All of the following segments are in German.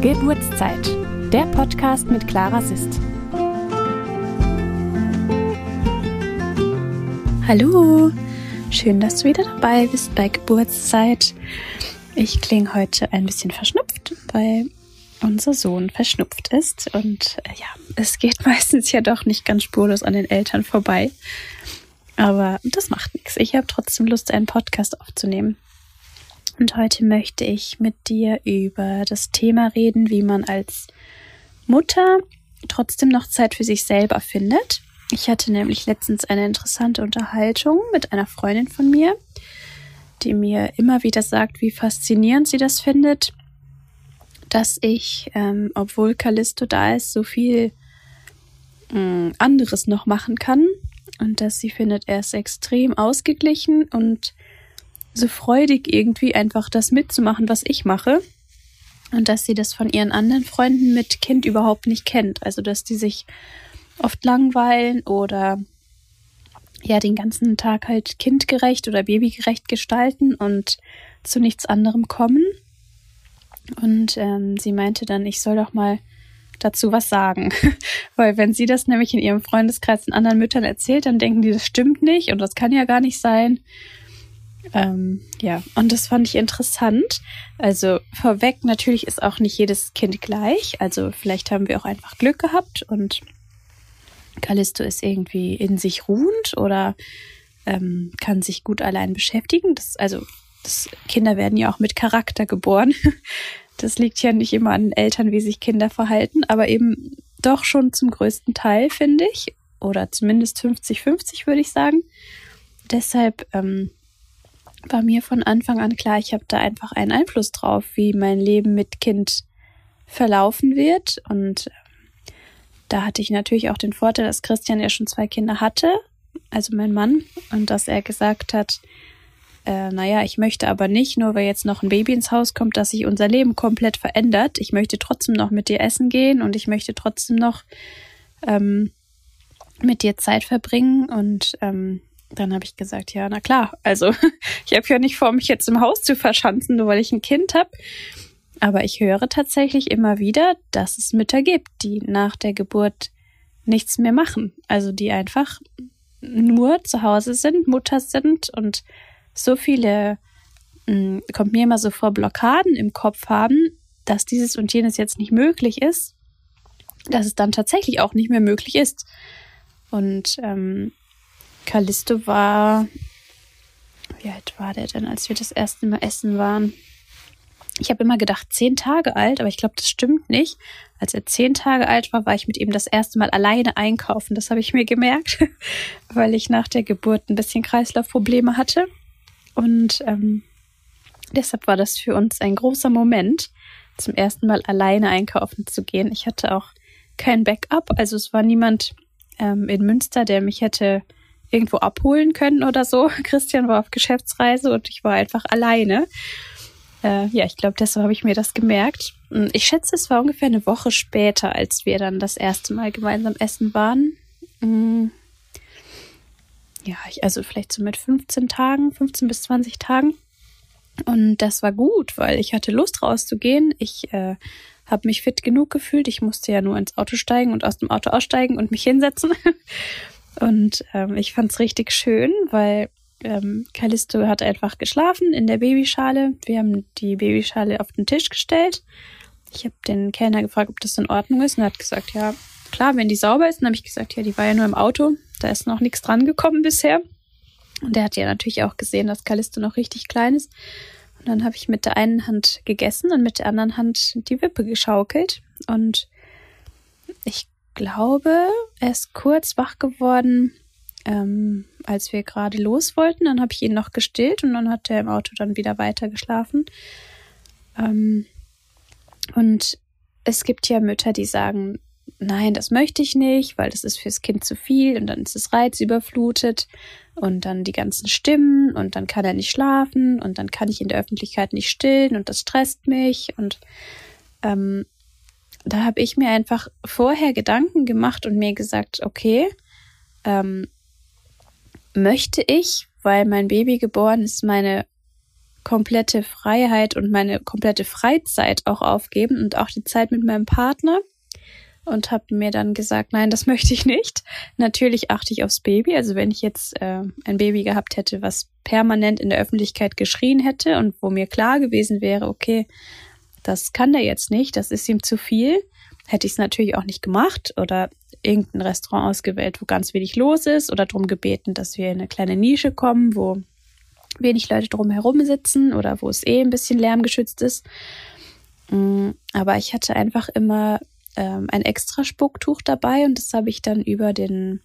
Geburtszeit, der Podcast mit Clara Sist. Hallo, schön, dass du wieder dabei bist bei Geburtszeit. Ich klinge heute ein bisschen verschnupft, weil unser Sohn verschnupft ist. Und äh, ja, es geht meistens ja doch nicht ganz spurlos an den Eltern vorbei. Aber das macht nichts. Ich habe trotzdem Lust, einen Podcast aufzunehmen. Und heute möchte ich mit dir über das Thema reden, wie man als Mutter trotzdem noch Zeit für sich selber findet. Ich hatte nämlich letztens eine interessante Unterhaltung mit einer Freundin von mir, die mir immer wieder sagt, wie faszinierend sie das findet, dass ich, ähm, obwohl Callisto da ist, so viel äh, anderes noch machen kann und dass sie findet, er ist extrem ausgeglichen und so freudig irgendwie einfach das mitzumachen, was ich mache. Und dass sie das von ihren anderen Freunden mit Kind überhaupt nicht kennt. Also, dass die sich oft langweilen oder ja, den ganzen Tag halt kindgerecht oder babygerecht gestalten und zu nichts anderem kommen. Und ähm, sie meinte dann, ich soll doch mal dazu was sagen. Weil wenn sie das nämlich in ihrem Freundeskreis den anderen Müttern erzählt, dann denken die, das stimmt nicht und das kann ja gar nicht sein. Ähm, ja, und das fand ich interessant. Also vorweg, natürlich ist auch nicht jedes Kind gleich. Also vielleicht haben wir auch einfach Glück gehabt und Callisto ist irgendwie in sich ruhend oder ähm, kann sich gut allein beschäftigen. Das, also das, Kinder werden ja auch mit Charakter geboren. Das liegt ja nicht immer an Eltern, wie sich Kinder verhalten, aber eben doch schon zum größten Teil, finde ich. Oder zumindest 50-50, würde ich sagen. Deshalb ähm, war mir von Anfang an klar, ich habe da einfach einen Einfluss drauf, wie mein Leben mit Kind verlaufen wird. Und ähm, da hatte ich natürlich auch den Vorteil, dass Christian ja schon zwei Kinder hatte, also mein Mann, und dass er gesagt hat, äh, naja, ich möchte aber nicht, nur weil jetzt noch ein Baby ins Haus kommt, dass sich unser Leben komplett verändert. Ich möchte trotzdem noch mit dir essen gehen und ich möchte trotzdem noch ähm, mit dir Zeit verbringen und ähm, dann habe ich gesagt, ja, na klar. Also ich habe ja nicht vor, mich jetzt im Haus zu verschanzen, nur weil ich ein Kind habe. Aber ich höre tatsächlich immer wieder, dass es Mütter gibt, die nach der Geburt nichts mehr machen. Also die einfach nur zu Hause sind, Mutter sind und so viele, mh, hm, kommt mir immer so vor, Blockaden im Kopf haben, dass dieses und jenes jetzt nicht möglich ist, dass es dann tatsächlich auch nicht mehr möglich ist. Und ähm, Callisto war, wie alt war der denn, als wir das erste Mal essen waren? Ich habe immer gedacht, zehn Tage alt, aber ich glaube, das stimmt nicht. Als er zehn Tage alt war, war ich mit ihm das erste Mal alleine einkaufen. Das habe ich mir gemerkt, weil ich nach der Geburt ein bisschen Kreislaufprobleme hatte. Und ähm, deshalb war das für uns ein großer Moment, zum ersten Mal alleine einkaufen zu gehen. Ich hatte auch kein Backup, also es war niemand ähm, in Münster, der mich hätte irgendwo abholen können oder so. Christian war auf Geschäftsreise und ich war einfach alleine. Äh, ja, ich glaube, deshalb habe ich mir das gemerkt. Ich schätze, es war ungefähr eine Woche später, als wir dann das erste Mal gemeinsam essen waren. Mm. Ja, ich, also vielleicht so mit 15 Tagen, 15 bis 20 Tagen. Und das war gut, weil ich hatte Lust rauszugehen. Ich äh, habe mich fit genug gefühlt. Ich musste ja nur ins Auto steigen und aus dem Auto aussteigen und mich hinsetzen. Und ähm, ich fand es richtig schön, weil ähm, Callisto hat einfach geschlafen in der Babyschale. Wir haben die Babyschale auf den Tisch gestellt. Ich habe den Kellner gefragt, ob das in Ordnung ist und er hat gesagt, ja, klar, wenn die sauber ist. Dann habe ich gesagt, ja, die war ja nur im Auto. Da ist noch nichts dran gekommen bisher. Und er hat ja natürlich auch gesehen, dass Callisto noch richtig klein ist. Und dann habe ich mit der einen Hand gegessen und mit der anderen Hand die Wippe geschaukelt. Und ich glaube, er ist kurz wach geworden, ähm, als wir gerade los wollten. Dann habe ich ihn noch gestillt und dann hat er im Auto dann wieder weiter geschlafen. Ähm, und es gibt ja Mütter, die sagen, nein, das möchte ich nicht, weil das ist fürs Kind zu viel und dann ist es reizüberflutet und dann die ganzen Stimmen und dann kann er nicht schlafen und dann kann ich in der Öffentlichkeit nicht stillen und das stresst mich und ähm, da habe ich mir einfach vorher Gedanken gemacht und mir gesagt, okay, ähm, möchte ich, weil mein Baby geboren ist, meine komplette Freiheit und meine komplette Freizeit auch aufgeben und auch die Zeit mit meinem Partner und habe mir dann gesagt, nein, das möchte ich nicht. Natürlich achte ich aufs Baby. Also wenn ich jetzt äh, ein Baby gehabt hätte, was permanent in der Öffentlichkeit geschrien hätte und wo mir klar gewesen wäre, okay, das kann der jetzt nicht, das ist ihm zu viel, hätte ich es natürlich auch nicht gemacht oder irgendein Restaurant ausgewählt, wo ganz wenig los ist oder darum gebeten, dass wir in eine kleine Nische kommen, wo wenig Leute drumherum sitzen oder wo es eh ein bisschen lärmgeschützt ist. Mm, aber ich hatte einfach immer ähm, ein extra Spucktuch dabei und das habe ich dann über den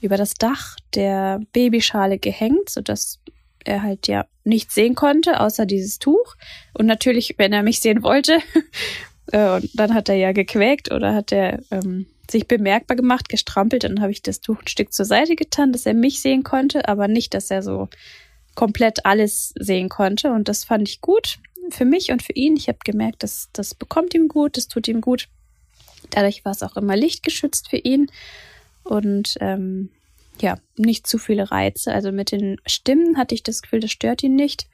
über das Dach der Babyschale gehängt, sodass er halt ja nichts sehen konnte, außer dieses Tuch. Und natürlich, wenn er mich sehen wollte, äh, dann hat er ja gequäkt oder hat er ähm, sich bemerkbar gemacht, gestrampelt, dann habe ich das Tuch ein Stück zur Seite getan, dass er mich sehen konnte, aber nicht, dass er so komplett alles sehen konnte. Und das fand ich gut für mich und für ihn. Ich habe gemerkt, dass das bekommt ihm gut, das tut ihm gut. Dadurch war es auch immer lichtgeschützt für ihn und ähm, ja, nicht zu viele Reize. Also mit den Stimmen hatte ich das Gefühl, das stört ihn nicht.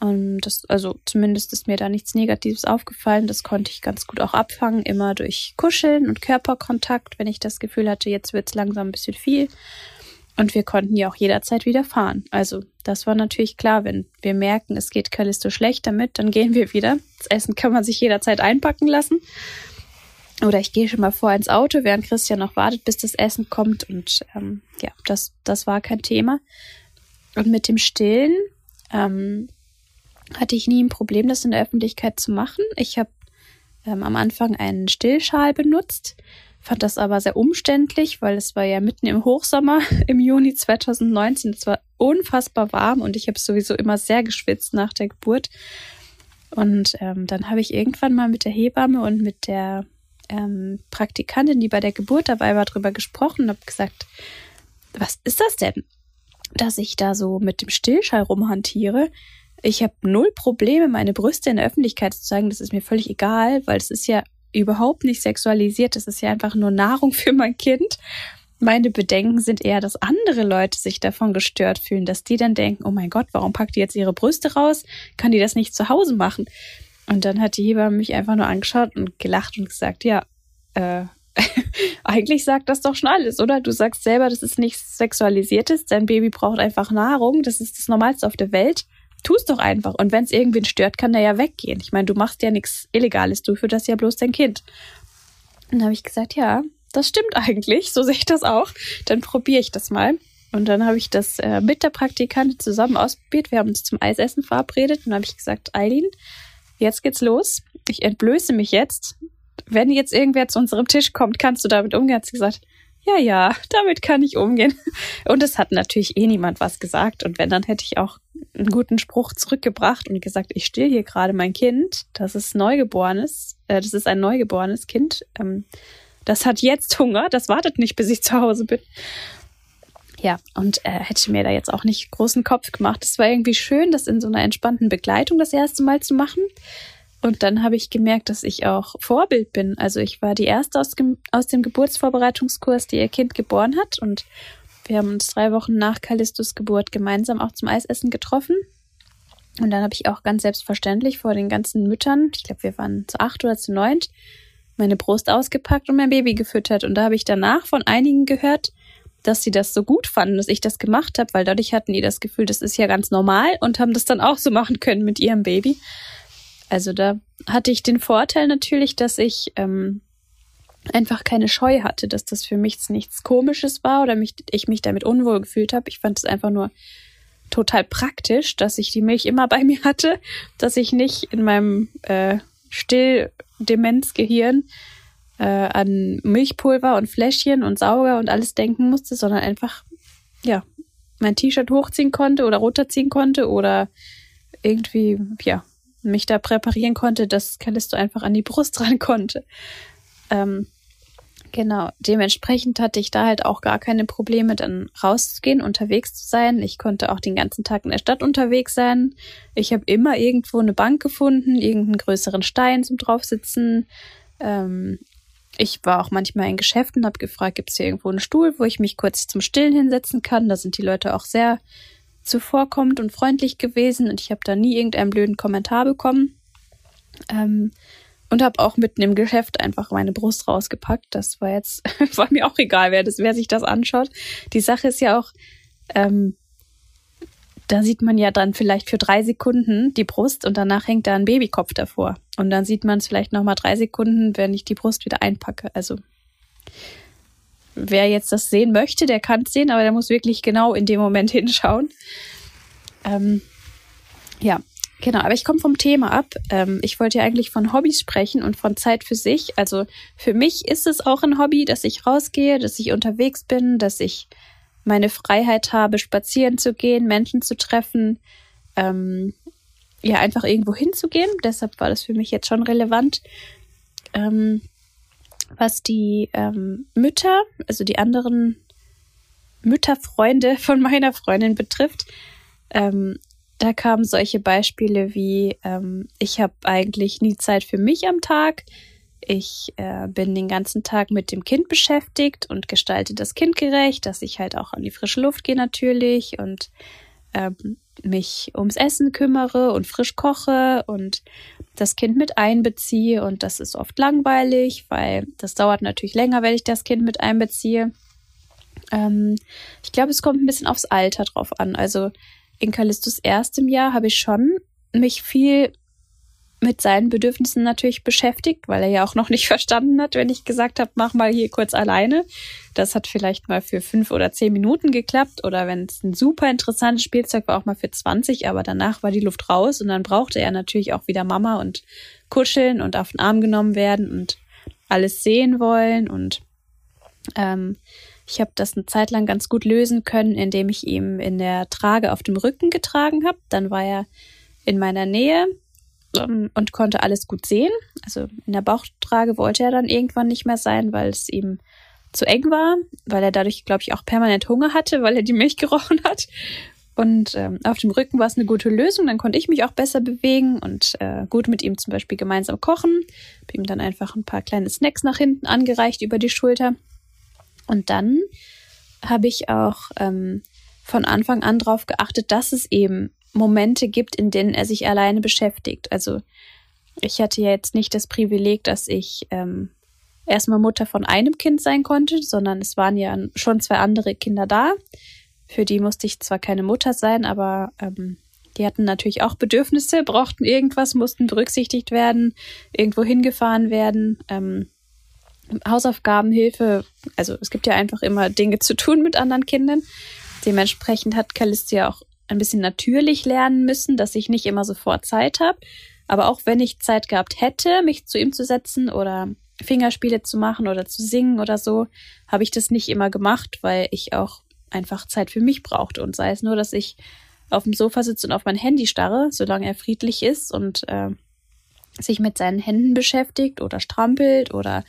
Und das, also zumindest ist mir da nichts Negatives aufgefallen. Das konnte ich ganz gut auch abfangen, immer durch Kuscheln und Körperkontakt, wenn ich das Gefühl hatte, jetzt wird es langsam ein bisschen viel. Und wir konnten ja auch jederzeit wieder fahren. Also das war natürlich klar, wenn wir merken, es geht Callisto schlecht damit, dann gehen wir wieder. Das Essen kann man sich jederzeit einpacken lassen. Oder ich gehe schon mal vor ins Auto, während Christian noch wartet, bis das Essen kommt. Und ähm, ja, das, das war kein Thema. Und mit dem Stillen ähm, hatte ich nie ein Problem, das in der Öffentlichkeit zu machen. Ich habe ähm, am Anfang einen Stillschal benutzt fand das aber sehr umständlich, weil es war ja mitten im Hochsommer im Juni 2019. Es war unfassbar warm und ich habe sowieso immer sehr geschwitzt nach der Geburt. Und ähm, dann habe ich irgendwann mal mit der Hebamme und mit der ähm, Praktikantin, die bei der Geburt dabei war, darüber gesprochen und habe gesagt, was ist das denn, dass ich da so mit dem Stillschall rumhantiere? Ich habe null Probleme, meine Brüste in der Öffentlichkeit zu zeigen. Das ist mir völlig egal, weil es ist ja überhaupt nicht sexualisiert. Das ist ja einfach nur Nahrung für mein Kind. Meine Bedenken sind eher, dass andere Leute sich davon gestört fühlen, dass die dann denken, oh mein Gott, warum packt die jetzt ihre Brüste raus? Kann die das nicht zu Hause machen? Und dann hat die Hebamme mich einfach nur angeschaut und gelacht und gesagt, ja, äh, eigentlich sagt das doch schon alles, oder? Du sagst selber, das ist nichts Sexualisiertes, dein Baby braucht einfach Nahrung, das ist das Normalste auf der Welt tu es doch einfach. Und wenn es irgendwen stört, kann der ja weggehen. Ich meine, du machst ja nichts Illegales, du das ja bloß dein Kind. Und dann habe ich gesagt, ja, das stimmt eigentlich, so sehe ich das auch. Dann probiere ich das mal. Und dann habe ich das äh, mit der Praktikantin zusammen ausprobiert. Wir haben uns zum Eisessen verabredet und habe ich gesagt, Eileen, jetzt geht's los. Ich entblöße mich jetzt. Wenn jetzt irgendwer zu unserem Tisch kommt, kannst du damit umgehen? Hat sie gesagt, ja, ja, damit kann ich umgehen. Und es hat natürlich eh niemand was gesagt. Und wenn, dann hätte ich auch einen guten Spruch zurückgebracht und gesagt, ich still hier gerade mein Kind. Das ist Neugeborenes. Äh, das ist ein neugeborenes Kind. Ähm, das hat jetzt Hunger. Das wartet nicht, bis ich zu Hause bin. Ja, und äh, hätte mir da jetzt auch nicht großen Kopf gemacht. Es war irgendwie schön, das in so einer entspannten Begleitung das erste Mal zu machen. Und dann habe ich gemerkt, dass ich auch Vorbild bin. Also ich war die erste aus, aus dem Geburtsvorbereitungskurs, die ihr Kind geboren hat. Und wir haben uns drei Wochen nach Callistus Geburt gemeinsam auch zum Eisessen getroffen. Und dann habe ich auch ganz selbstverständlich vor den ganzen Müttern, ich glaube, wir waren zu acht oder zu neunt, meine Brust ausgepackt und mein Baby gefüttert. Und da habe ich danach von einigen gehört, dass sie das so gut fanden, dass ich das gemacht habe, weil dadurch hatten die das Gefühl, das ist ja ganz normal und haben das dann auch so machen können mit ihrem Baby. Also da hatte ich den Vorteil natürlich, dass ich ähm, einfach keine Scheu hatte, dass das für mich nichts Komisches war oder mich, ich mich damit unwohl gefühlt habe. Ich fand es einfach nur total praktisch, dass ich die Milch immer bei mir hatte, dass ich nicht in meinem äh, Stilldemenzgehirn äh, an Milchpulver und Fläschchen und Sauger und alles denken musste, sondern einfach, ja, mein T-Shirt hochziehen konnte oder runterziehen konnte oder irgendwie, ja, mich da präparieren konnte, dass Callisto einfach an die Brust ran konnte. Ähm, genau, dementsprechend hatte ich da halt auch gar keine Probleme, dann rauszugehen, unterwegs zu sein. Ich konnte auch den ganzen Tag in der Stadt unterwegs sein. Ich habe immer irgendwo eine Bank gefunden, irgendeinen größeren Stein zum draufsitzen. Ähm, ich war auch manchmal in Geschäften, habe gefragt, gibt es hier irgendwo einen Stuhl, wo ich mich kurz zum Stillen hinsetzen kann. Da sind die Leute auch sehr zuvorkommend und freundlich gewesen und ich habe da nie irgendeinen blöden Kommentar bekommen. Ähm, und habe auch mitten im Geschäft einfach meine Brust rausgepackt. Das war jetzt, war mir auch egal, wer, das, wer sich das anschaut. Die Sache ist ja auch, ähm, da sieht man ja dann vielleicht für drei Sekunden die Brust und danach hängt da ein Babykopf davor. Und dann sieht man es vielleicht nochmal drei Sekunden, wenn ich die Brust wieder einpacke. Also wer jetzt das sehen möchte, der kann es sehen, aber der muss wirklich genau in dem Moment hinschauen. Ähm, ja, genau. Aber ich komme vom Thema ab. Ähm, ich wollte ja eigentlich von Hobbys sprechen und von Zeit für sich. Also für mich ist es auch ein Hobby, dass ich rausgehe, dass ich unterwegs bin, dass ich meine Freiheit habe, spazieren zu gehen, Menschen zu treffen, ähm, ja, einfach irgendwo hinzugehen. Deshalb war das für mich jetzt schon relevant. Ähm, was die ähm, Mütter, also die anderen Mütterfreunde von meiner Freundin betrifft, ähm, da kamen solche Beispiele wie, ähm, ich habe eigentlich nie Zeit für mich am Tag, ich äh, bin den ganzen Tag mit dem Kind beschäftigt und gestalte das Kind gerecht, dass ich halt auch an die frische Luft gehe natürlich und ähm, mich ums Essen kümmere und frisch koche und das Kind mit einbeziehe. Und das ist oft langweilig, weil das dauert natürlich länger, wenn ich das Kind mit einbeziehe. Ähm, ich glaube, es kommt ein bisschen aufs Alter drauf an. Also in Callistus erstem Jahr habe ich schon mich viel mit seinen Bedürfnissen natürlich beschäftigt, weil er ja auch noch nicht verstanden hat, wenn ich gesagt habe, mach mal hier kurz alleine. Das hat vielleicht mal für fünf oder zehn Minuten geklappt oder wenn es ein super interessantes Spielzeug war, auch mal für 20, aber danach war die Luft raus und dann brauchte er natürlich auch wieder Mama und kuscheln und auf den Arm genommen werden und alles sehen wollen und ähm, ich habe das eine Zeit lang ganz gut lösen können, indem ich ihm in der Trage auf dem Rücken getragen habe. Dann war er in meiner Nähe ähm, und konnte alles gut sehen. Also in der Bauchtrage wollte er dann irgendwann nicht mehr sein, weil es ihm zu eng war, weil er dadurch, glaube ich, auch permanent Hunger hatte, weil er die Milch gerochen hat. Und ähm, auf dem Rücken war es eine gute Lösung. Dann konnte ich mich auch besser bewegen und äh, gut mit ihm zum Beispiel gemeinsam kochen. Hab ihm dann einfach ein paar kleine Snacks nach hinten angereicht über die Schulter. Und dann habe ich auch ähm, von Anfang an darauf geachtet, dass es eben Momente gibt, in denen er sich alleine beschäftigt. Also ich hatte ja jetzt nicht das Privileg, dass ich ähm, erstmal Mutter von einem Kind sein konnte, sondern es waren ja schon zwei andere Kinder da. Für die musste ich zwar keine Mutter sein, aber ähm, die hatten natürlich auch Bedürfnisse, brauchten irgendwas, mussten berücksichtigt werden, irgendwo hingefahren werden. Ähm, Hausaufgabenhilfe, also es gibt ja einfach immer Dinge zu tun mit anderen Kindern. Dementsprechend hat Calistia auch ein bisschen natürlich lernen müssen, dass ich nicht immer sofort Zeit habe. Aber auch wenn ich Zeit gehabt hätte, mich zu ihm zu setzen oder Fingerspiele zu machen oder zu singen oder so, habe ich das nicht immer gemacht, weil ich auch einfach Zeit für mich brauchte. Und sei es nur, dass ich auf dem Sofa sitze und auf mein Handy starre, solange er friedlich ist und äh, sich mit seinen Händen beschäftigt oder strampelt oder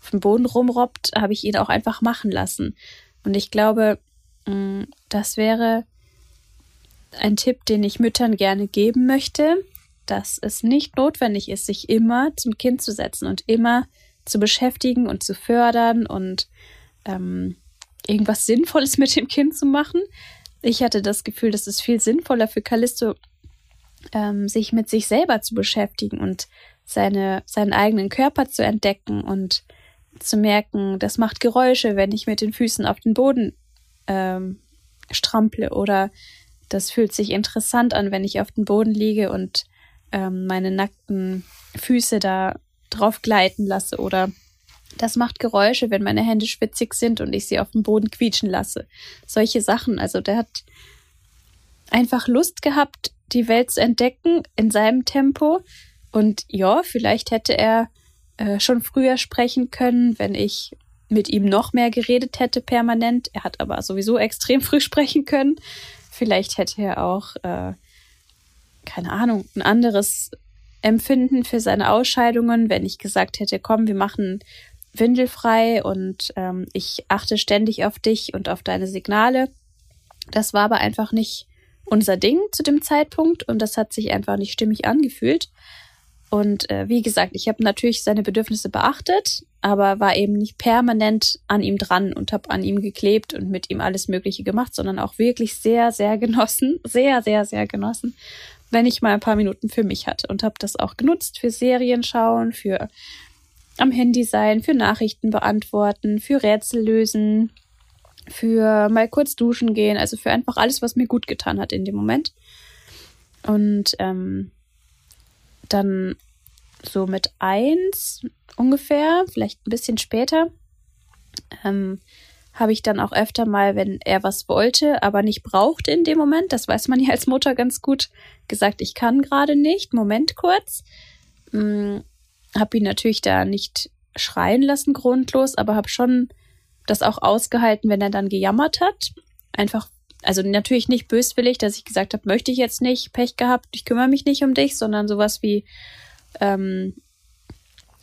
auf dem Boden rumrobbt, habe ich ihn auch einfach machen lassen. Und ich glaube, mm, das wäre ein Tipp, den ich Müttern gerne geben möchte, dass es nicht notwendig ist, sich immer zum Kind zu setzen und immer zu beschäftigen und zu fördern und ähm, irgendwas Sinnvolles mit dem Kind zu machen. Ich hatte das Gefühl, dass es viel sinnvoller für Callisto, ähm, sich mit sich selber zu beschäftigen und seine, seinen eigenen Körper zu entdecken und zu merken, das macht Geräusche, wenn ich mit den Füßen auf den Boden ähm, strample oder das fühlt sich interessant an, wenn ich auf dem Boden liege und ähm, meine nackten Füße da drauf gleiten lasse. Oder das macht Geräusche, wenn meine Hände schwitzig sind und ich sie auf dem Boden quietschen lasse. Solche Sachen. Also der hat einfach Lust gehabt, die Welt zu entdecken in seinem Tempo. Und ja, vielleicht hätte er äh, schon früher sprechen können, wenn ich mit ihm noch mehr geredet hätte permanent. Er hat aber sowieso extrem früh sprechen können. Vielleicht hätte er auch, äh, keine Ahnung, ein anderes Empfinden für seine Ausscheidungen, wenn ich gesagt hätte, komm, wir machen windelfrei und ähm, ich achte ständig auf dich und auf deine Signale. Das war aber einfach nicht unser Ding zu dem Zeitpunkt und das hat sich einfach nicht stimmig angefühlt. Und äh, wie gesagt, ich habe natürlich seine Bedürfnisse beachtet, aber war eben nicht permanent an ihm dran und habe an ihm geklebt und mit ihm alles Mögliche gemacht, sondern auch wirklich sehr, sehr genossen, sehr, sehr, sehr genossen, wenn ich mal ein paar Minuten für mich hatte und habe das auch genutzt für Serien schauen, für am Handy sein, für Nachrichten beantworten, für Rätsel lösen, für mal kurz duschen gehen, also für einfach alles, was mir gut getan hat in dem Moment. Und ähm, dann so mit eins ungefähr, vielleicht ein bisschen später, ähm, habe ich dann auch öfter mal, wenn er was wollte, aber nicht brauchte in dem Moment, das weiß man ja als Mutter ganz gut, gesagt, ich kann gerade nicht, Moment kurz. Ähm, habe ihn natürlich da nicht schreien lassen grundlos, aber habe schon das auch ausgehalten, wenn er dann gejammert hat. Einfach, also natürlich nicht böswillig, dass ich gesagt habe, möchte ich jetzt nicht, Pech gehabt, ich kümmere mich nicht um dich, sondern sowas wie, ähm,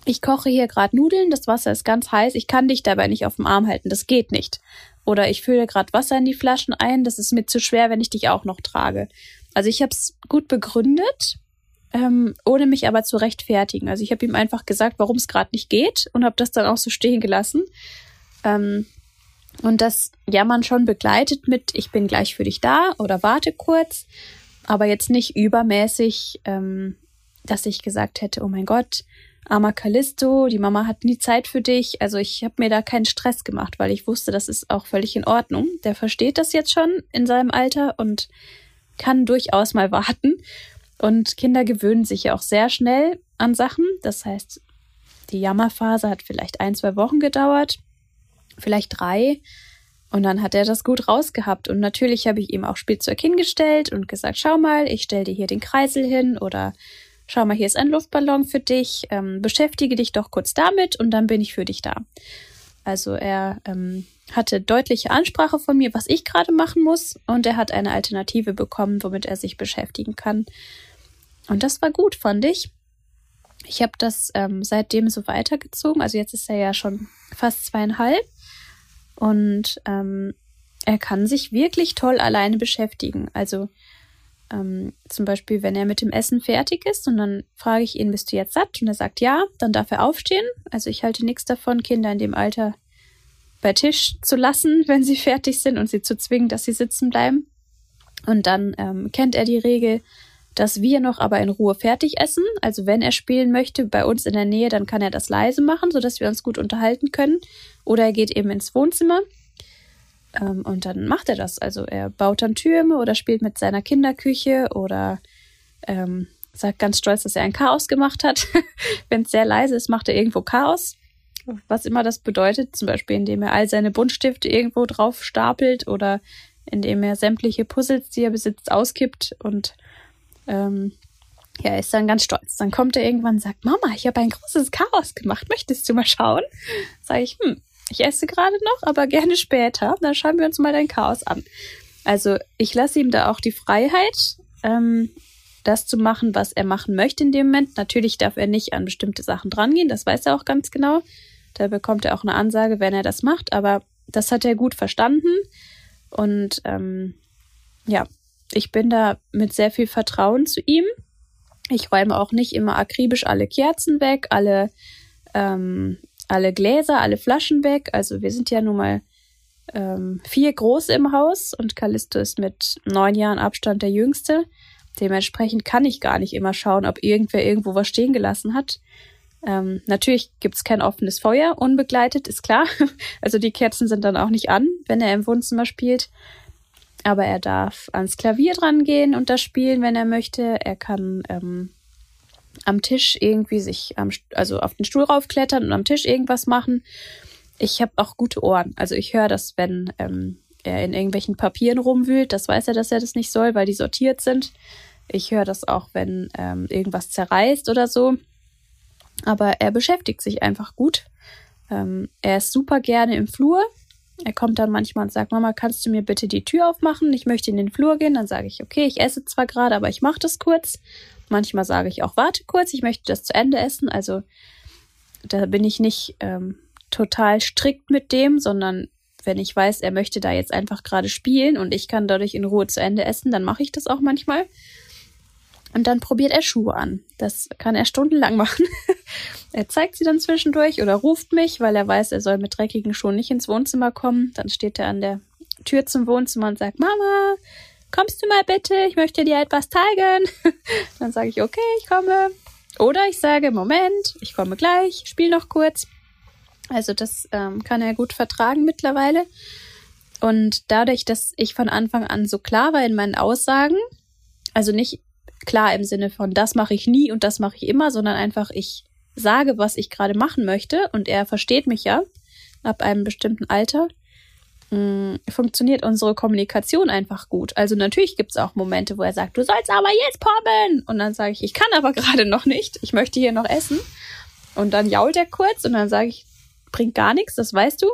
ich koche hier gerade Nudeln, das Wasser ist ganz heiß, ich kann dich dabei nicht auf dem Arm halten, das geht nicht. Oder ich fülle gerade Wasser in die Flaschen ein, das ist mir zu schwer, wenn ich dich auch noch trage. Also ich habe es gut begründet, ähm, ohne mich aber zu rechtfertigen. Also ich habe ihm einfach gesagt, warum es gerade nicht geht und habe das dann auch so stehen gelassen. Ähm, und das Jammern schon begleitet mit, ich bin gleich für dich da oder warte kurz, aber jetzt nicht übermäßig, ähm, dass ich gesagt hätte, oh mein Gott, armer Callisto, die Mama hat nie Zeit für dich. Also ich habe mir da keinen Stress gemacht, weil ich wusste, das ist auch völlig in Ordnung. Der versteht das jetzt schon in seinem Alter und kann durchaus mal warten. Und Kinder gewöhnen sich ja auch sehr schnell an Sachen. Das heißt, die Jammerphase hat vielleicht ein, zwei Wochen gedauert, vielleicht drei. Und dann hat er das gut rausgehabt. Und natürlich habe ich ihm auch Spielzeug hingestellt und gesagt, schau mal, ich stell dir hier den Kreisel hin oder schau mal, hier ist ein Luftballon für dich, ähm, beschäftige dich doch kurz damit und dann bin ich für dich da. Also er ähm, hatte deutliche Ansprache von mir, was ich gerade machen muss und er hat eine Alternative bekommen, womit er sich beschäftigen kann. Und das war gut, fand ich. Ich habe das ähm, seitdem so weitergezogen. Also jetzt ist er ja schon fast zweieinhalb. Und ähm, er kann sich wirklich toll alleine beschäftigen. Also ähm, zum Beispiel, wenn er mit dem Essen fertig ist und dann frage ich ihn, bist du jetzt satt? Und er sagt ja, dann darf er aufstehen. Also ich halte nichts davon, Kinder in dem Alter bei Tisch zu lassen, wenn sie fertig sind und sie zu zwingen, dass sie sitzen bleiben. Und dann ähm, kennt er die Regel, dass wir noch aber in Ruhe fertig essen. Also wenn er spielen möchte bei uns in der Nähe, dann kann er das leise machen, sodass wir uns gut unterhalten können. Oder er geht eben ins Wohnzimmer ähm, und dann macht er das. Also er baut dann Türme oder spielt mit seiner Kinderküche oder ähm, sagt ganz stolz, dass er ein Chaos gemacht hat. Wenn es sehr leise ist, macht er irgendwo Chaos. Was immer das bedeutet, zum Beispiel indem er all seine Buntstifte irgendwo drauf stapelt oder indem er sämtliche Puzzles, die er besitzt, auskippt und ähm, ja, er ist dann ganz stolz. Dann kommt er irgendwann und sagt, Mama, ich habe ein großes Chaos gemacht. Möchtest du mal schauen? Sage ich, hm, ich esse gerade noch, aber gerne später. Dann schauen wir uns mal dein Chaos an. Also ich lasse ihm da auch die Freiheit, ähm, das zu machen, was er machen möchte in dem Moment. Natürlich darf er nicht an bestimmte Sachen drangehen, das weiß er auch ganz genau. Da bekommt er auch eine Ansage, wenn er das macht, aber das hat er gut verstanden. Und ähm, ja, ich bin da mit sehr viel Vertrauen zu ihm. Ich räume auch nicht immer akribisch alle Kerzen weg, alle ähm, alle Gläser, alle Flaschen weg. Also wir sind ja nun mal ähm, vier große im Haus und Callisto ist mit neun Jahren Abstand der jüngste. Dementsprechend kann ich gar nicht immer schauen, ob irgendwer irgendwo was stehen gelassen hat. Ähm, natürlich gibt's kein offenes Feuer, unbegleitet, ist klar. Also die Kerzen sind dann auch nicht an, wenn er im Wohnzimmer spielt. Aber er darf ans Klavier dran gehen und das spielen, wenn er möchte. Er kann ähm, am Tisch irgendwie sich, am, also auf den Stuhl raufklettern und am Tisch irgendwas machen. Ich habe auch gute Ohren. Also ich höre das, wenn ähm, er in irgendwelchen Papieren rumwühlt. Das weiß er, dass er das nicht soll, weil die sortiert sind. Ich höre das auch, wenn ähm, irgendwas zerreißt oder so. Aber er beschäftigt sich einfach gut. Ähm, er ist super gerne im Flur. Er kommt dann manchmal und sagt, Mama, kannst du mir bitte die Tür aufmachen? Ich möchte in den Flur gehen. Dann sage ich, okay, ich esse zwar gerade, aber ich mache das kurz. Manchmal sage ich auch, warte kurz, ich möchte das zu Ende essen. Also da bin ich nicht ähm, total strikt mit dem, sondern wenn ich weiß, er möchte da jetzt einfach gerade spielen und ich kann dadurch in Ruhe zu Ende essen, dann mache ich das auch manchmal. Und dann probiert er Schuhe an. Das kann er stundenlang machen. er zeigt sie dann zwischendurch oder ruft mich, weil er weiß, er soll mit dreckigen Schuhen nicht ins Wohnzimmer kommen. Dann steht er an der Tür zum Wohnzimmer und sagt, Mama, kommst du mal bitte? Ich möchte dir etwas zeigen. dann sage ich, okay, ich komme. Oder ich sage, Moment, ich komme gleich, spiel noch kurz. Also das ähm, kann er gut vertragen mittlerweile. Und dadurch, dass ich von Anfang an so klar war in meinen Aussagen, also nicht klar im Sinne von, das mache ich nie und das mache ich immer, sondern einfach, ich sage, was ich gerade machen möchte und er versteht mich ja ab einem bestimmten Alter, mh, mm, funktioniert unsere Kommunikation einfach gut. Also natürlich gibt es auch Momente, wo er sagt, du sollst aber jetzt pommeln. Und dann sage ich, ich kann aber gerade noch nicht, ich möchte hier noch essen. Und dann jault er kurz und dann sage ich, bringt gar nichts, das weißt du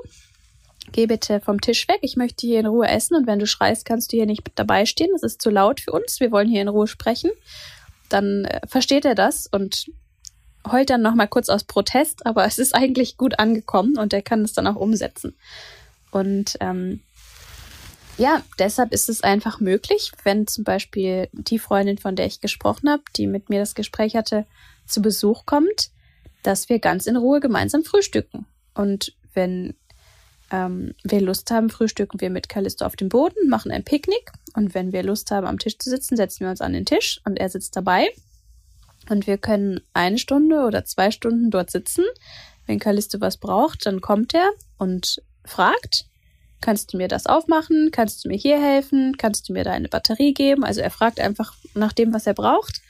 geh bitte vom Tisch weg, ich möchte hier in Ruhe essen und wenn du schreist, kannst du hier nicht dabei stehen, das ist zu laut für uns, wir wollen hier in Ruhe sprechen. Dann äh, versteht er das und heult dann nochmal kurz aus Protest, aber es ist eigentlich gut angekommen und er kann es dann auch umsetzen. Und ähm, ja, deshalb ist es einfach möglich, wenn zum Beispiel die Freundin, von der ich gesprochen habe, die mit mir das Gespräch hatte, zu Besuch kommt, dass wir ganz in Ruhe gemeinsam frühstücken. Und wenn ähm, wir Lust haben, frühstücken wir mit Callisto auf dem Boden, machen ein Picknick und wenn wir Lust haben, am Tisch zu sitzen, setzen wir uns an den Tisch und er sitzt dabei und wir können eine Stunde oder zwei Stunden dort sitzen. Wenn Callisto was braucht, dann kommt er und fragt, kannst du mir das aufmachen? Kannst du mir hier helfen? Kannst du mir da eine Batterie geben? Also er fragt einfach nach dem, was er braucht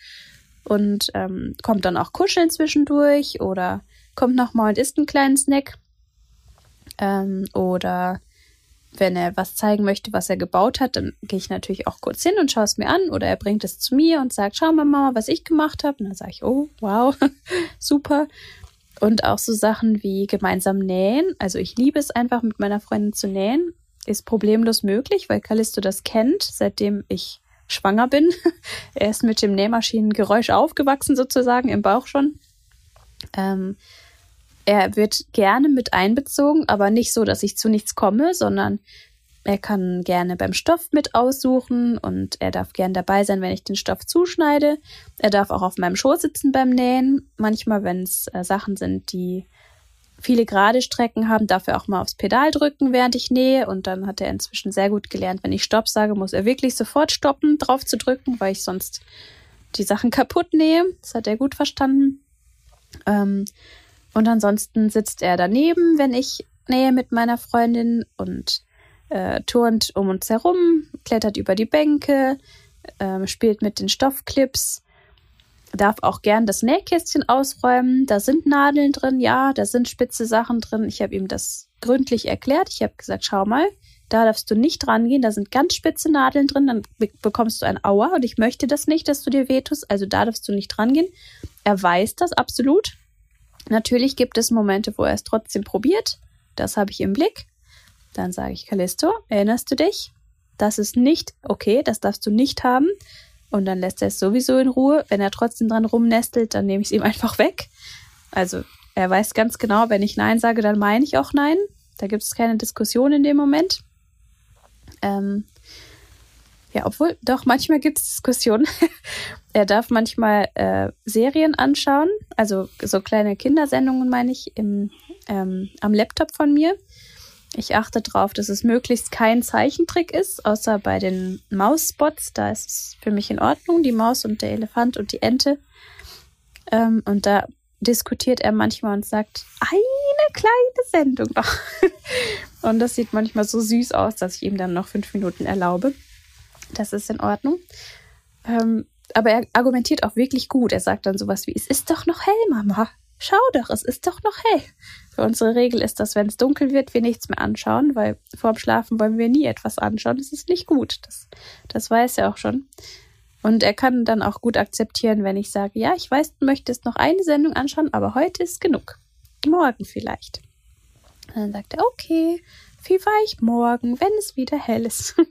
und ähm, kommt dann auch kuscheln zwischendurch oder kommt nochmal und isst einen kleinen Snack. Ähm, oder wenn er was zeigen möchte, was er gebaut hat, dann gehe ich natürlich auch kurz hin und schaue es mir an. Oder er bringt es zu mir und sagt, schau mal, Mama, was ich gemacht habe. Und dann sage ich, oh, wow, super. Und auch so Sachen wie gemeinsam nähen. Also ich liebe es einfach, mit meiner Freundin zu nähen. Ist problemlos möglich, weil Callisto das kennt, seitdem ich schwanger bin. er ist mit dem Nähmaschinengeräusch aufgewachsen, sozusagen, im Bauch schon. Ähm, er wird gerne mit einbezogen, aber nicht so, dass ich zu nichts komme, sondern er kann gerne beim Stoff mit aussuchen und er darf gern dabei sein, wenn ich den Stoff zuschneide. Er darf auch auf meinem Schoß sitzen beim Nähen. Manchmal, wenn es äh, Sachen sind, die viele gerade Strecken haben, darf er auch mal aufs Pedal drücken, während ich nähe. Und dann hat er inzwischen sehr gut gelernt, wenn ich Stopp sage, muss er wirklich sofort stoppen, drauf zu drücken, weil ich sonst die Sachen kaputt nähe. Das hat er gut verstanden. Ähm, und ansonsten sitzt er daneben, wenn ich nähe mit meiner Freundin und äh, turnt um uns herum, klettert über die Bänke, äh, spielt mit den Stoffclips, darf auch gern das Nähkästchen ausräumen. Da sind Nadeln drin, ja, da sind spitze Sachen drin. Ich habe ihm das gründlich erklärt. Ich habe gesagt, schau mal, da darfst du nicht rangehen, da sind ganz spitze Nadeln drin, dann bekommst du ein Aua und ich möchte das nicht, dass du dir wehtust, also da darfst du nicht rangehen. Er weiß das absolut. Natürlich gibt es Momente, wo er es trotzdem probiert. Das habe ich im Blick. Dann sage ich, Callisto, erinnerst du dich? Das ist nicht okay, das darfst du nicht haben. Und dann lässt er es sowieso in Ruhe. Wenn er trotzdem dran rumnestelt, dann nehme ich es ihm einfach weg. Also er weiß ganz genau, wenn ich Nein sage, dann meine ich auch Nein. Da gibt es keine Diskussion in dem Moment. Ähm, ja, obwohl, doch, manchmal gibt es Diskussionen. er darf manchmal äh, Serien anschauen, also so kleine Kindersendungen, meine ich, im, ähm, am Laptop von mir. Ich achte darauf, dass es möglichst kein Zeichentrick ist, außer bei den Mausspots. Da ist es für mich in Ordnung, die Maus und der Elefant und die Ente. Ähm, und da diskutiert er manchmal und sagt, eine kleine Sendung noch. und das sieht manchmal so süß aus, dass ich ihm dann noch fünf Minuten erlaube. Das ist in Ordnung. Ähm, aber er argumentiert auch wirklich gut. Er sagt dann sowas wie, es ist doch noch hell, Mama. Schau doch, es ist doch noch hell. Für unsere Regel ist das, wenn es dunkel wird, wir nichts mehr anschauen, weil vorm Schlafen wollen wir nie etwas anschauen. Das ist nicht gut. Das, das weiß er auch schon. Und er kann dann auch gut akzeptieren, wenn ich sage, ja, ich weiß, du möchtest noch eine Sendung anschauen, aber heute ist genug. Morgen vielleicht. Und dann sagt er, okay, vielleicht morgen, wenn es wieder hell ist.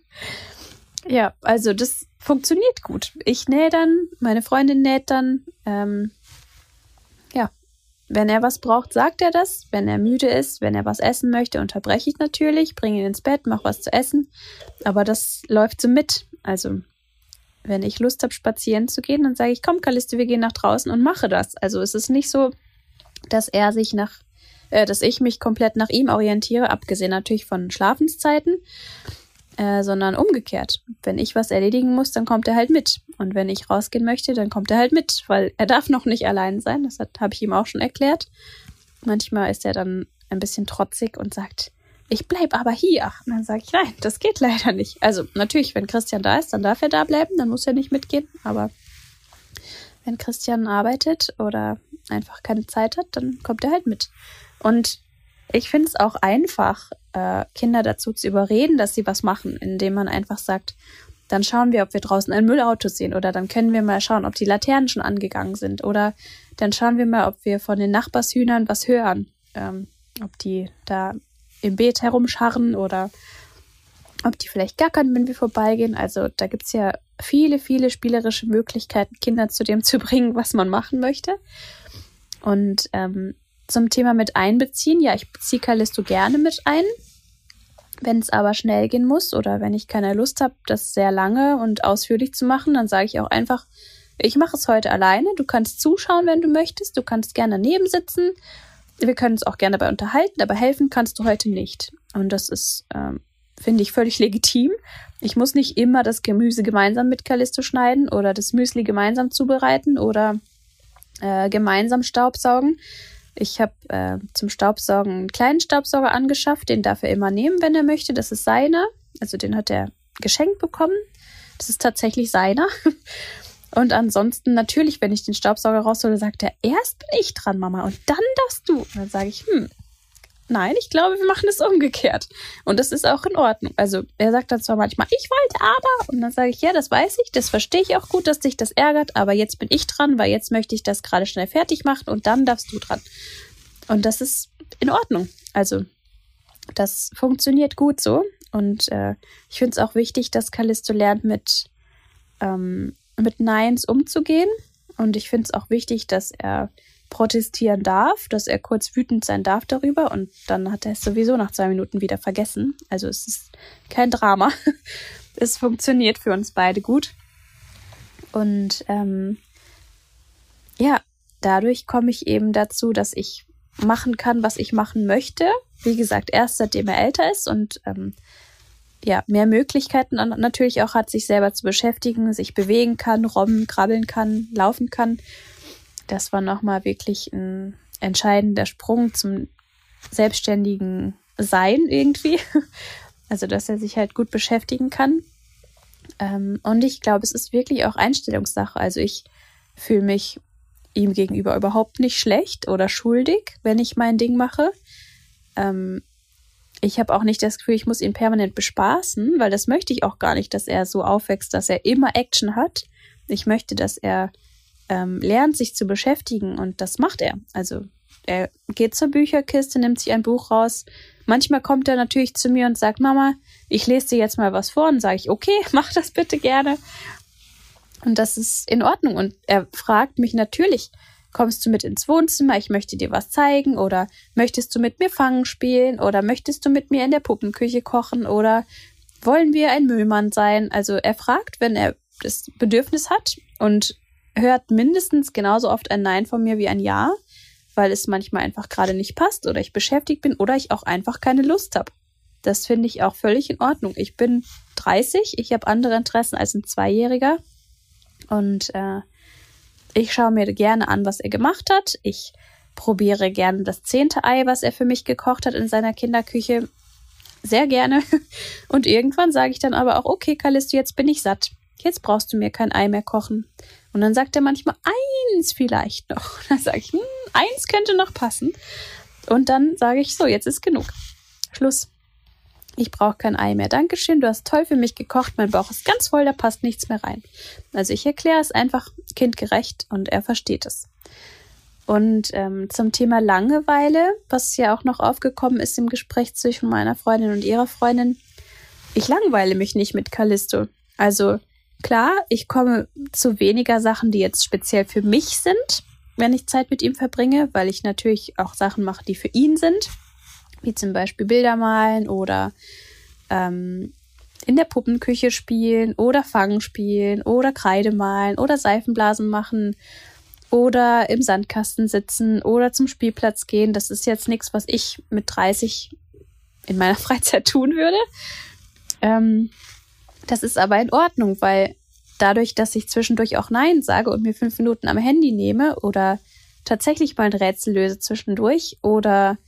Ja, also das funktioniert gut. Ich nähe dann, meine Freundin näht dann. Ähm, ja, wenn er was braucht, sagt er das. Wenn er müde ist, wenn er was essen möchte, unterbreche ich natürlich, bringe ihn ins Bett, mache was zu essen. Aber das läuft so mit. Also wenn ich Lust habe, spazieren zu gehen, dann sage ich, komm, Kaliste, wir gehen nach draußen und mache das. Also es ist nicht so, dass er sich nach, äh, dass ich mich komplett nach ihm orientiere, abgesehen natürlich von Schlafenszeiten, äh, sondern umgekehrt. Wenn ich was erledigen muss, dann kommt er halt mit. Und wenn ich rausgehen möchte, dann kommt er halt mit, weil er darf noch nicht allein sein. Das habe ich ihm auch schon erklärt. Manchmal ist er dann ein bisschen trotzig und sagt, ich bleib aber hier. Und dann sage ich, nein, das geht leider nicht. Also natürlich, wenn Christian da ist, dann darf er da bleiben, dann muss er nicht mitgehen. Aber wenn Christian arbeitet oder einfach keine Zeit hat, dann kommt er halt mit. Und ich finde es auch einfach, äh, Kinder dazu zu überreden, dass sie was machen, indem man einfach sagt, dann schauen wir, ob wir draußen ein Müllauto sehen oder dann können wir mal schauen, ob die Laternen schon angegangen sind oder dann schauen wir mal, ob wir von den Nachbarshühnern was hören, ähm, ob die da im Beet herumscharren oder ob die vielleicht gackern, wenn wir vorbeigehen. Also da gibt es ja viele, viele spielerische Möglichkeiten, Kinder zu dem zu bringen, was man machen möchte. Und ähm, zum Thema mit einbeziehen, ja, ich beziehe Callisto gerne mit ein. Wenn es aber schnell gehen muss oder wenn ich keine Lust habe, das sehr lange und ausführlich zu machen, dann sage ich auch einfach, ich mache es heute alleine. Du kannst zuschauen, wenn du möchtest. Du kannst gerne daneben sitzen. Wir können uns auch gerne dabei unterhalten, aber helfen kannst du heute nicht. Und das ist, ähm, finde ich, völlig legitim. Ich muss nicht immer das Gemüse gemeinsam mit Callisto schneiden oder das Müsli gemeinsam zubereiten oder äh, gemeinsam Staubsaugen. Ich habe äh, zum Staubsaugen einen kleinen Staubsauger angeschafft, den darf er immer nehmen, wenn er möchte. Das ist seiner. Also den hat er geschenkt bekommen. Das ist tatsächlich seiner. Und ansonsten natürlich, wenn ich den Staubsauger raushole, sagt er, erst bin ich dran, Mama, und dann darfst du. Und dann sage ich, hm, nein, ich glaube, wir machen es umgekehrt. Und das ist auch in Ordnung. Also er sagt dann zwar manchmal, ich wollte aber, und dann sage ich, ja, das weiß ich, das verstehe ich auch gut, dass dich das ärgert, aber jetzt bin ich dran, weil jetzt möchte ich das gerade schnell fertig machen und dann darfst du dran. Und das ist in Ordnung. Also das funktioniert gut so. Und äh, ich finde es auch wichtig, dass Callisto lernt, mit ähm, mit Neins umzugehen. Und ich finde es auch wichtig, dass er protestieren darf, dass er kurz wütend sein darf darüber und dann hat er es sowieso nach zwei Minuten wieder vergessen. Also es ist kein Drama. es funktioniert für uns beide gut. Und ähm, ja, dadurch komme ich eben dazu, dass ich machen kann, was ich machen möchte. Wie gesagt, erst seitdem er älter ist und ähm, ja, mehr Möglichkeiten natürlich auch hat, sich selber zu beschäftigen, sich bewegen kann, robben, krabbeln kann, laufen kann. Das war nochmal wirklich ein entscheidender Sprung zum selbstständigen Sein irgendwie. Also, dass er sich halt gut beschäftigen kann. Ähm, und ich glaube, es ist wirklich auch Einstellungssache. Also, ich fühle mich ihm gegenüber überhaupt nicht schlecht oder schuldig, wenn ich mein Ding mache. Ähm, ich habe auch nicht das Gefühl, ich muss ihn permanent bespaßen, weil das möchte ich auch gar nicht, dass er so aufwächst, dass er immer Action hat. Ich möchte, dass er ähm, lernt, sich zu beschäftigen und das macht er. Also er geht zur Bücherkiste, nimmt sich ein Buch raus. Manchmal kommt er natürlich zu mir und sagt, Mama, ich lese dir jetzt mal was vor und sage ich, okay, mach das bitte gerne. Und das ist in Ordnung. Und er fragt mich natürlich, Kommst du mit ins Wohnzimmer? Ich möchte dir was zeigen. Oder möchtest du mit mir Fangen spielen? Oder möchtest du mit mir in der Puppenküche kochen? Oder wollen wir ein Müllmann sein? Also er fragt, wenn er das Bedürfnis hat und hört mindestens genauso oft ein Nein von mir wie ein Ja, weil es manchmal einfach gerade nicht passt oder ich beschäftigt bin oder ich auch einfach keine Lust habe. Das finde ich auch völlig in Ordnung. Ich bin 30, ich habe andere Interessen als ein Zweijähriger und äh, ich schaue mir gerne an, was er gemacht hat. Ich probiere gerne das zehnte Ei, was er für mich gekocht hat in seiner Kinderküche. Sehr gerne. Und irgendwann sage ich dann aber auch, okay, Callisto, jetzt bin ich satt. Jetzt brauchst du mir kein Ei mehr kochen. Und dann sagt er manchmal eins vielleicht noch. Dann sage ich, hm, eins könnte noch passen. Und dann sage ich so, jetzt ist genug. Schluss. Ich brauche kein Ei mehr. Dankeschön, du hast toll für mich gekocht. Mein Bauch ist ganz voll, da passt nichts mehr rein. Also ich erkläre es einfach kindgerecht und er versteht es. Und ähm, zum Thema Langeweile, was ja auch noch aufgekommen ist im Gespräch zwischen meiner Freundin und ihrer Freundin. Ich langweile mich nicht mit Callisto. Also klar, ich komme zu weniger Sachen, die jetzt speziell für mich sind, wenn ich Zeit mit ihm verbringe, weil ich natürlich auch Sachen mache, die für ihn sind wie zum Beispiel Bilder malen oder ähm, in der Puppenküche spielen oder Fangen spielen oder Kreide malen oder Seifenblasen machen oder im Sandkasten sitzen oder zum Spielplatz gehen. Das ist jetzt nichts, was ich mit 30 in meiner Freizeit tun würde. Ähm, das ist aber in Ordnung, weil dadurch, dass ich zwischendurch auch Nein sage und mir fünf Minuten am Handy nehme oder tatsächlich mal ein Rätsel löse zwischendurch oder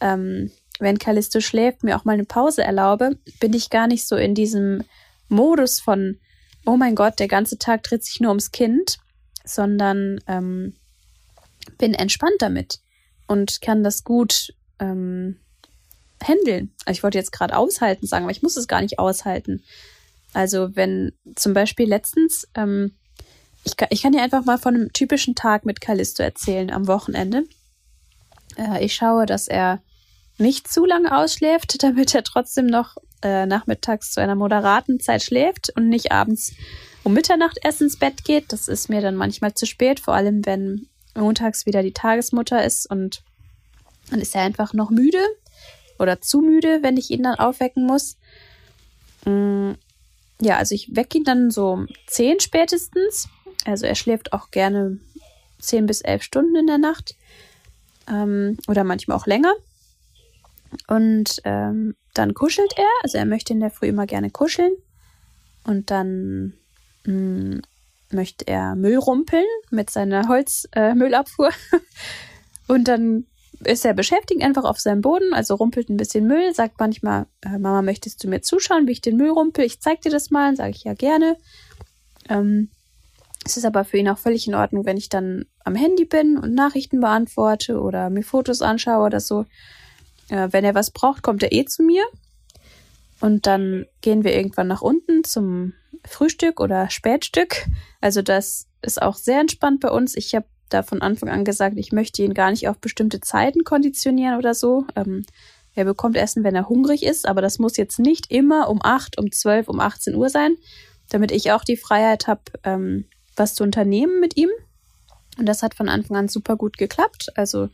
ähm, wenn Callisto schläft, mir auch mal eine Pause erlaube, bin ich gar nicht so in diesem Modus von, oh mein Gott, der ganze Tag dreht sich nur ums Kind, sondern ähm, bin entspannt damit und kann das gut ähm, handeln. Also ich wollte jetzt gerade aushalten sagen, aber ich muss es gar nicht aushalten. Also wenn zum Beispiel letztens, ähm, ich, kann, ich kann dir einfach mal von einem typischen Tag mit Callisto erzählen am Wochenende. Äh, ich schaue, dass er nicht zu lange ausschläft, damit er trotzdem noch äh, nachmittags zu einer moderaten Zeit schläft und nicht abends um Mitternacht erst ins Bett geht. Das ist mir dann manchmal zu spät, vor allem wenn montags wieder die Tagesmutter ist und dann ist er einfach noch müde oder zu müde, wenn ich ihn dann aufwecken muss. Ja, also ich wecke ihn dann so um 10 spätestens. Also er schläft auch gerne 10 bis 11 Stunden in der Nacht. Ähm, oder manchmal auch länger. Und ähm, dann kuschelt er. Also er möchte in der Früh immer gerne kuscheln. Und dann mh, mm, möchte er Müll rumpeln mit seiner Holzmüllabfuhr. Äh, und dann ist er beschäftigt einfach auf seinem Boden, also rumpelt ein bisschen Müll, sagt manchmal, äh, Mama, möchtest du mir zuschauen, wie ich den Müll rumpel? Ich zeig dir das mal, sage ich ja gerne. Ähm, es ist aber für ihn auch völlig in Ordnung, wenn ich dann am Handy bin und Nachrichten beantworte oder mir Fotos anschaue oder so. Äh, wenn er was braucht, kommt er eh zu mir. Und dann gehen wir irgendwann nach unten zum Frühstück oder Spätstück. Also das ist auch sehr entspannt bei uns. Ich habe da von Anfang an gesagt, ich möchte ihn gar nicht auf bestimmte Zeiten konditionieren oder so. Ähm, er bekommt Essen, wenn er hungrig ist, aber das muss jetzt nicht immer um 8, um 12, um 18 Uhr sein, damit ich auch die Freiheit habe, ähm, was zu unternehmen mit ihm. Und das hat von Anfang an super gut geklappt. Also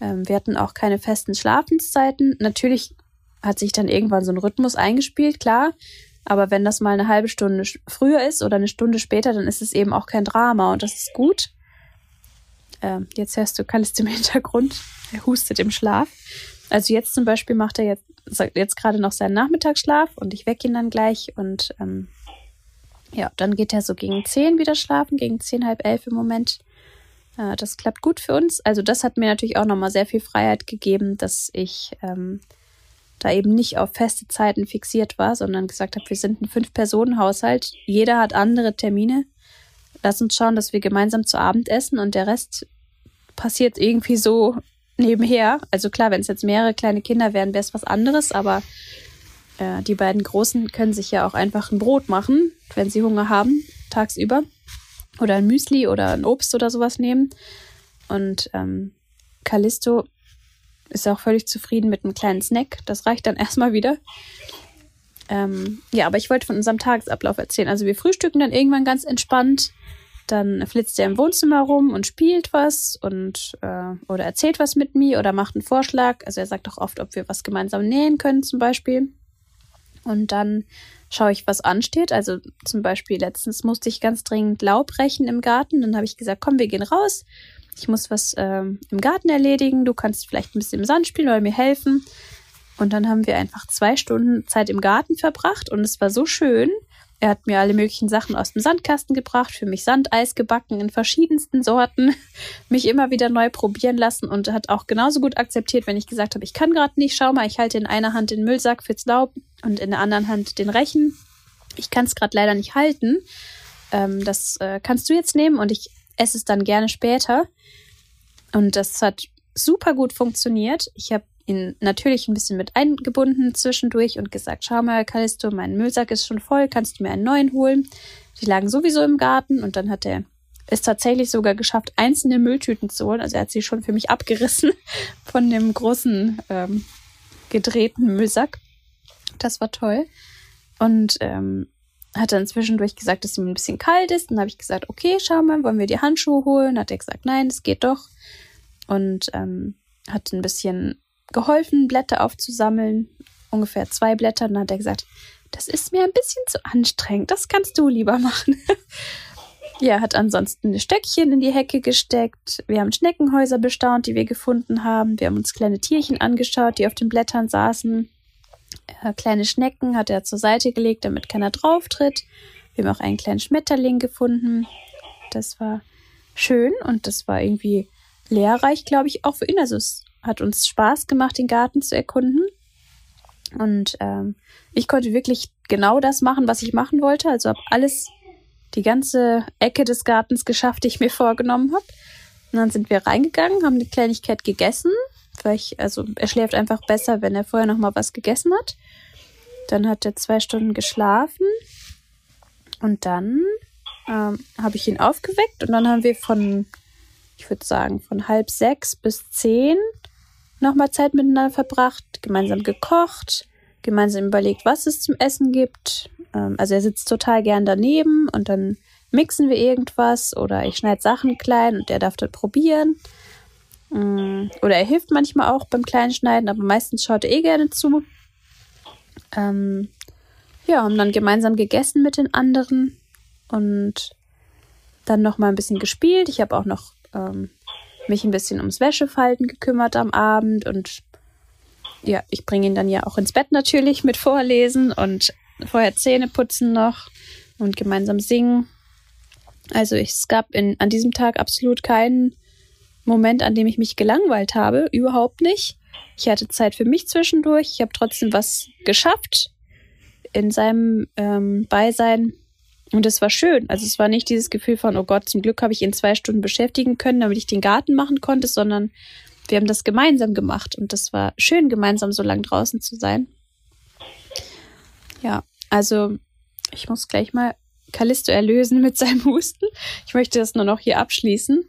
ähm, wir hatten auch keine festen Schlafenszeiten. Natürlich hat sich dann irgendwann so ein Rhythmus eingespielt, klar. Aber wenn das mal eine halbe Stunde früher ist oder eine Stunde später, dann ist es eben auch kein Drama und das ist gut. Ähm, jetzt hörst du Kalist im Hintergrund. Er hustet im Schlaf. Also jetzt zum Beispiel macht er jetzt, jetzt gerade noch seinen Nachmittagsschlaf und ich wecke ihn dann gleich und ähm, ja, dann geht er so gegen zehn wieder schlafen, gegen zehn, halb elf im Moment. Äh, das klappt gut für uns. Also das hat mir natürlich auch nochmal sehr viel Freiheit gegeben, dass ich ähm, da eben nicht auf feste Zeiten fixiert war, sondern gesagt habe, wir sind ein Fünf-Personen-Haushalt. Jeder hat andere Termine lass uns schauen, dass wir gemeinsam zu Abend essen und der Rest passiert irgendwie so nebenher. Also klar, wenn es jetzt mehrere kleine Kinder wären, wäre es was anderes, aber äh, die beiden Großen können sich ja auch einfach ein Brot machen, wenn sie Hunger haben, tagsüber. Oder ein Müsli oder ein Obst oder sowas nehmen. Und ähm, Callisto ist auch völlig zufrieden mit einem kleinen Snack. Das reicht dann erstmal wieder. Ähm, ja, aber ich wollte von unserem Tagesablauf erzählen. Also wir frühstücken dann irgendwann ganz entspannt. Dann flitzt er im Wohnzimmer rum und spielt was und äh, oder erzählt was mit mir oder macht einen Vorschlag. Also er sagt auch oft, ob wir was gemeinsam nähen können, zum Beispiel. Und dann schaue ich, was ansteht. Also zum Beispiel letztens musste ich ganz dringend Laub rächen im Garten. Dann habe ich gesagt, komm, wir gehen raus. Ich muss was äh, im Garten erledigen. Du kannst vielleicht ein bisschen im Sand spielen oder mir helfen. Und dann haben wir einfach zwei Stunden Zeit im Garten verbracht und es war so schön. Er hat mir alle möglichen Sachen aus dem Sandkasten gebracht, für mich Sandeis gebacken in verschiedensten Sorten, mich immer wieder neu probieren lassen und hat auch genauso gut akzeptiert, wenn ich gesagt habe, ich kann gerade nicht, schau mal, ich halte in einer Hand den Müllsack fürs Laub und in der anderen Hand den Rechen. Ich kann es gerade leider nicht halten. Ähm, das äh, kannst du jetzt nehmen und ich esse es dann gerne später. Und das hat super gut funktioniert. Ich habe ihn natürlich ein bisschen mit eingebunden zwischendurch und gesagt, schau mal, Callisto, mein Müllsack ist schon voll, kannst du mir einen neuen holen? Die lagen sowieso im Garten und dann hat er es tatsächlich sogar geschafft, einzelne Mülltüten zu holen. Also er hat sie schon für mich abgerissen von dem großen ähm, gedrehten Müllsack. Das war toll. Und ähm, hat dann zwischendurch gesagt, dass ihm ein bisschen kalt ist. Dann habe ich gesagt, okay, schau mal, wollen wir die Handschuhe holen? Hat er gesagt, nein, es geht doch. Und ähm, hat ein bisschen geholfen, Blätter aufzusammeln. Ungefähr zwei Blätter. Und dann hat er gesagt, das ist mir ein bisschen zu anstrengend. Das kannst du lieber machen. ja, hat ansonsten Stöckchen in die Hecke gesteckt. Wir haben Schneckenhäuser bestaunt, die wir gefunden haben. Wir haben uns kleine Tierchen angeschaut, die auf den Blättern saßen. Äh, kleine Schnecken hat er zur Seite gelegt, damit keiner drauf tritt. Wir haben auch einen kleinen Schmetterling gefunden. Das war schön und das war irgendwie lehrreich, glaube ich, auch für ihn. Also es hat uns Spaß gemacht, den Garten zu erkunden. Und ähm, ich konnte wirklich genau das machen, was ich machen wollte. Also habe alles, die ganze Ecke des Gartens geschafft, die ich mir vorgenommen habe. Und dann sind wir reingegangen, haben eine Kleinigkeit gegessen, weil ich, also er schläft einfach besser, wenn er vorher noch mal was gegessen hat. Dann hat er zwei Stunden geschlafen und dann ähm, habe ich ihn aufgeweckt und dann haben wir von, ich würde sagen, von halb sechs bis zehn nochmal Zeit miteinander verbracht, gemeinsam gekocht, gemeinsam überlegt, was es zum Essen gibt. Ähm, also er sitzt total gern daneben und dann mixen wir irgendwas oder ich schneide Sachen klein und er darf dort probieren. Ähm, oder er hilft manchmal auch beim Kleinschneiden, aber meistens schaut er eh gerne zu. Ähm, ja, haben dann gemeinsam gegessen mit den anderen und dann noch mal ein bisschen gespielt. Ich habe auch noch ähm, mich ein bisschen ums Wäschefalten gekümmert am Abend und ja, ich bringe ihn dann ja auch ins Bett natürlich mit Vorlesen und vorher Zähne putzen noch und gemeinsam singen. Also es gab in, an diesem Tag absolut keinen Moment, an dem ich mich gelangweilt habe, überhaupt nicht. Ich hatte Zeit für mich zwischendurch. Ich habe trotzdem was geschafft in seinem ähm, Beisein. Und es war schön. Also es war nicht dieses Gefühl von, oh Gott, zum Glück habe ich ihn zwei Stunden beschäftigen können, damit ich den Garten machen konnte, sondern wir haben das gemeinsam gemacht. Und das war schön, gemeinsam so lang draußen zu sein. Ja, also ich muss gleich mal Callisto erlösen mit seinem Husten. Ich möchte das nur noch hier abschließen.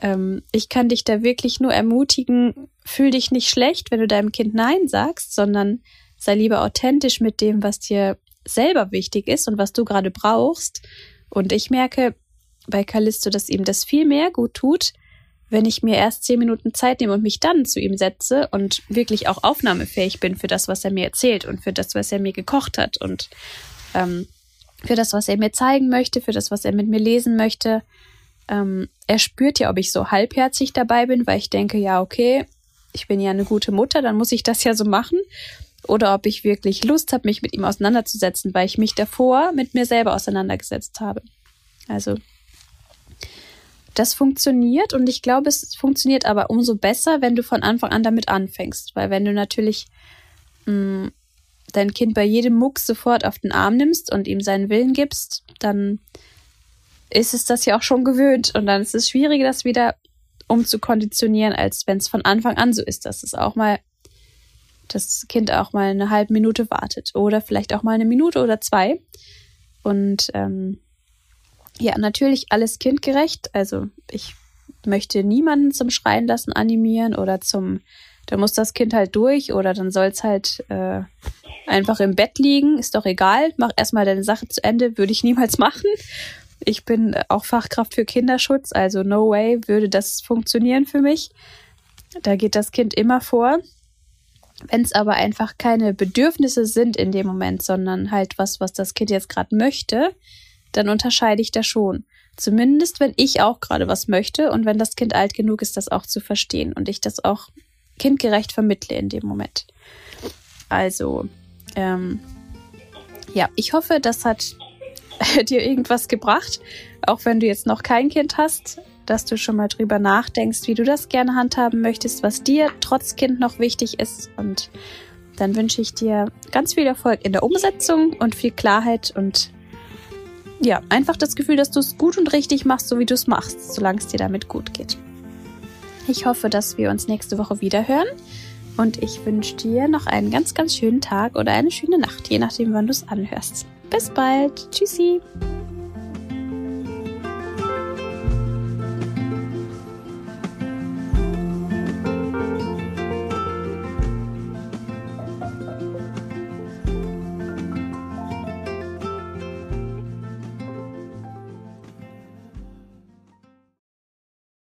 Ähm, ich kann dich da wirklich nur ermutigen, fühl dich nicht schlecht, wenn du deinem Kind Nein sagst, sondern sei lieber authentisch mit dem, was dir selber wichtig ist und was du gerade brauchst. Und ich merke bei Callisto, dass ihm das viel mehr gut tut, wenn ich mir erst zehn Minuten Zeit nehme und mich dann zu ihm setze und wirklich auch aufnahmefähig bin für das, was er mir erzählt und für das, was er mir gekocht hat und ähm, für das, was er mir zeigen möchte, für das, was er mit mir lesen möchte. Ähm, er spürt ja, ob ich so halbherzig dabei bin, weil ich denke, ja, okay, ich bin ja eine gute Mutter, dann muss ich das ja so machen oder ob ich wirklich Lust habe, mich mit ihm auseinanderzusetzen, weil ich mich davor mit mir selber auseinandergesetzt habe. Also das funktioniert und ich glaube, es funktioniert aber umso besser, wenn du von Anfang an damit anfängst, weil wenn du natürlich mh, mm, dein Kind bei jedem Mucks sofort auf den Arm nimmst und ihm seinen Willen gibst, dann ist es das ja auch schon gewöhnt und dann ist es schwieriger, das wieder umzukonditionieren, als wenn es von Anfang an so ist, dass es auch mal das Kind auch mal eine halbe Minute wartet oder vielleicht auch mal eine Minute oder zwei. Und ähm, ja, natürlich alles kindgerecht. Also ich möchte niemanden zum Schreien lassen animieren oder zum, da muss das Kind halt durch oder dann soll es halt äh, einfach im Bett liegen. Ist doch egal. Mach erstmal deine Sache zu Ende. Würde ich niemals machen. Ich bin auch Fachkraft für Kinderschutz, also no way würde das funktionieren für mich. Da geht das Kind immer vor. Wenn es aber einfach keine Bedürfnisse sind in dem Moment, sondern halt was, was das Kind jetzt gerade möchte, dann unterscheide ich da schon. Zumindest, wenn ich auch gerade was möchte und wenn das Kind alt genug ist, das auch zu verstehen und ich das auch kindgerecht vermittle in dem Moment. Also, ähm, ja, ich hoffe, das hat dir irgendwas gebracht, auch wenn du jetzt noch kein Kind hast dass du schon mal drüber nachdenkst, wie du das gerne handhaben möchtest, was dir trotz Kind noch wichtig ist. Und dann wünsche ich dir ganz viel Erfolg in der Umsetzung und viel Klarheit und ja, einfach das Gefühl, dass du es gut und richtig machst, so wie du es machst, solange es dir damit gut geht. Ich hoffe, dass wir uns nächste Woche wieder hören und ich wünsche dir noch einen ganz, ganz schönen Tag oder eine schöne Nacht, je nachdem, wann du es anhörst. Bis bald. Tschüssi.